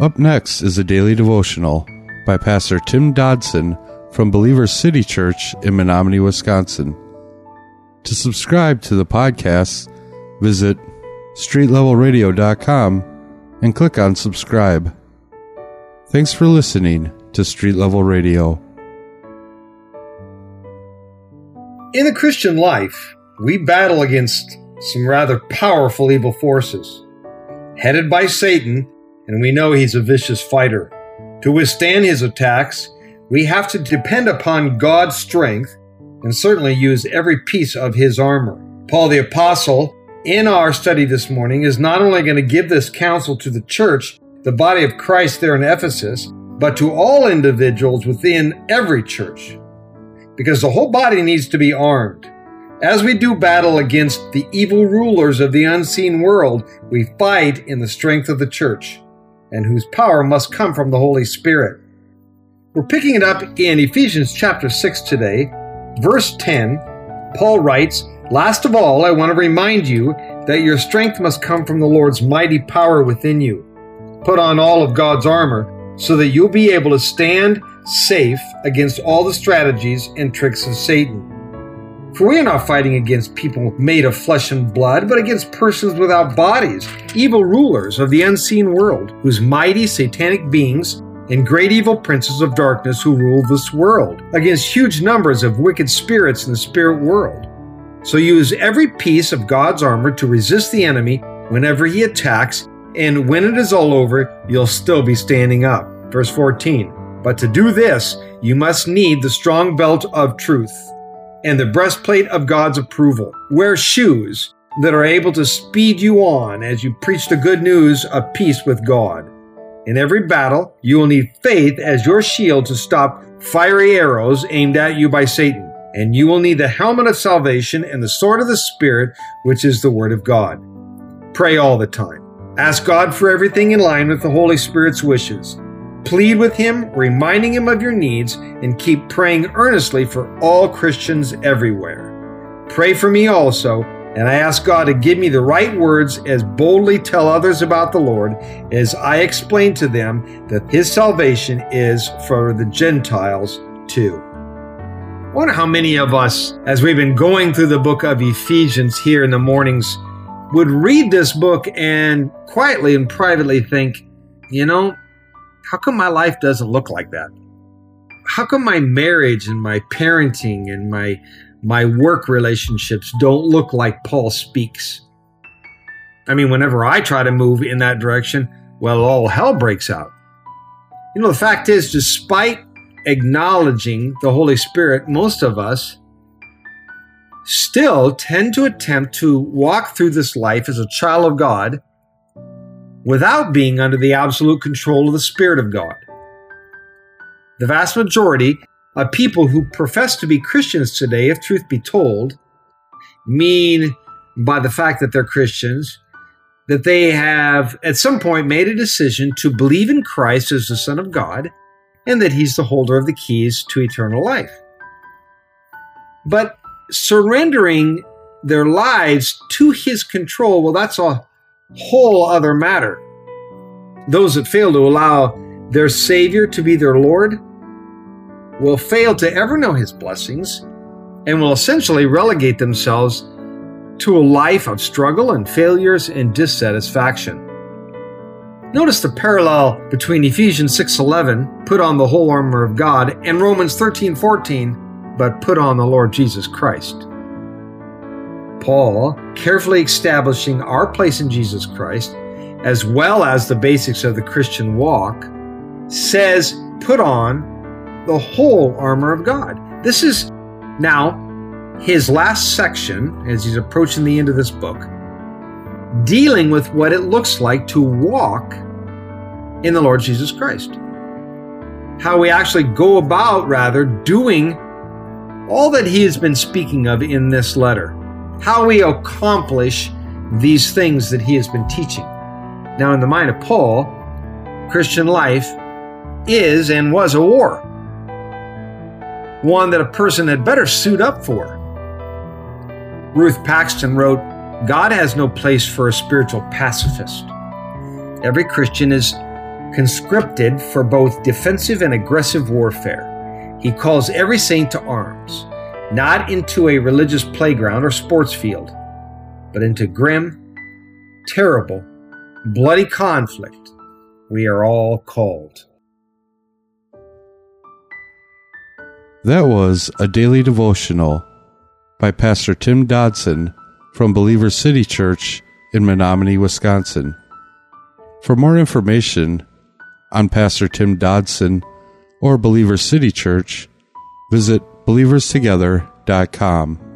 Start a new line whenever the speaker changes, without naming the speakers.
Up next is a daily devotional by Pastor Tim Dodson from Believers City Church in Menomonie, Wisconsin. To subscribe to the podcast, visit streetlevelradio.com and click on subscribe. Thanks for listening to Street Level Radio.
In the Christian life, we battle against some rather powerful evil forces. Headed by Satan, and we know he's a vicious fighter. To withstand his attacks, we have to depend upon God's strength and certainly use every piece of his armor. Paul the Apostle, in our study this morning, is not only going to give this counsel to the church, the body of Christ there in Ephesus, but to all individuals within every church. Because the whole body needs to be armed. As we do battle against the evil rulers of the unseen world, we fight in the strength of the church, and whose power must come from the Holy Spirit. We're picking it up in Ephesians chapter 6 today, verse 10. Paul writes, Last of all, I want to remind you that your strength must come from the Lord's mighty power within you. Put on all of God's armor so that you'll be able to stand safe against all the strategies and tricks of Satan. For we are not fighting against people made of flesh and blood, but against persons without bodies, evil rulers of the unseen world, whose mighty satanic beings and great evil princes of darkness who rule this world, against huge numbers of wicked spirits in the spirit world. So use every piece of God's armor to resist the enemy whenever he attacks, and when it is all over, you'll still be standing up. Verse 14. But to do this, you must need the strong belt of truth and the breastplate of God's approval. Wear shoes that are able to speed you on as you preach the good news of peace with God. In every battle, you will need faith as your shield to stop fiery arrows aimed at you by Satan. And you will need the helmet of salvation and the sword of the Spirit, which is the Word of God. Pray all the time. Ask God for everything in line with the Holy Spirit's wishes. Plead with Him, reminding Him of your needs, and keep praying earnestly for all Christians everywhere. Pray for me also, and I ask God to give me the right words as boldly tell others about the Lord as I explain to them that His salvation is for the Gentiles too. I wonder how many of us, as we've been going through the book of Ephesians here in the mornings, would read this book and quietly and privately think, you know, how come my life doesn't look like that? How come my marriage and my parenting and my my work relationships don't look like Paul speaks? I mean, whenever I try to move in that direction, well, all hell breaks out. You know, the fact is, despite acknowledging the Holy Spirit, most of us still tend to attempt to walk through this life as a child of God without being under the absolute control of the Spirit of God. The vast majority of people who profess to be Christians today, if truth be told, mean by the fact that they're Christians that they have at some point made a decision to believe in Christ as the Son of God and that He's the holder of the keys to eternal life. But surrendering their lives to His control, well, that's a whole other matter. Those that fail to allow their Savior to be their Lord will fail to ever know His blessings and will essentially relegate themselves to a life of struggle and failures and dissatisfaction. Notice the parallel between Ephesians 6:11, put on the whole armor of God, and Romans 13:14, but put on the Lord Jesus Christ. Paul, carefully establishing our place in Jesus Christ, as well as the basics of the Christian walk, says, put on the whole armor of God. This is now his last section as he's approaching the end of this book, dealing with what it looks like to walk in the Lord Jesus Christ. How we actually go about, rather, doing all that he has been speaking of in this letter how we accomplish these things that he has been teaching. Now, in the mind of Paul, Christian life is and was a war, one that a person had better suit up for. Ruth Paxson wrote, God has no place for a spiritual pacifist. Every Christian is conscripted for both defensive and aggressive warfare. He calls every saint to arms, not into a religious playground or sports field, but into grim, terrible, bloody conflict we are all called.
That was a daily devotional by Pastor Tim Dodson from Believers City Church in Menomonie, Wisconsin. For more information on Pastor Tim Dodson or Believers City Church, visit believerstogether.com.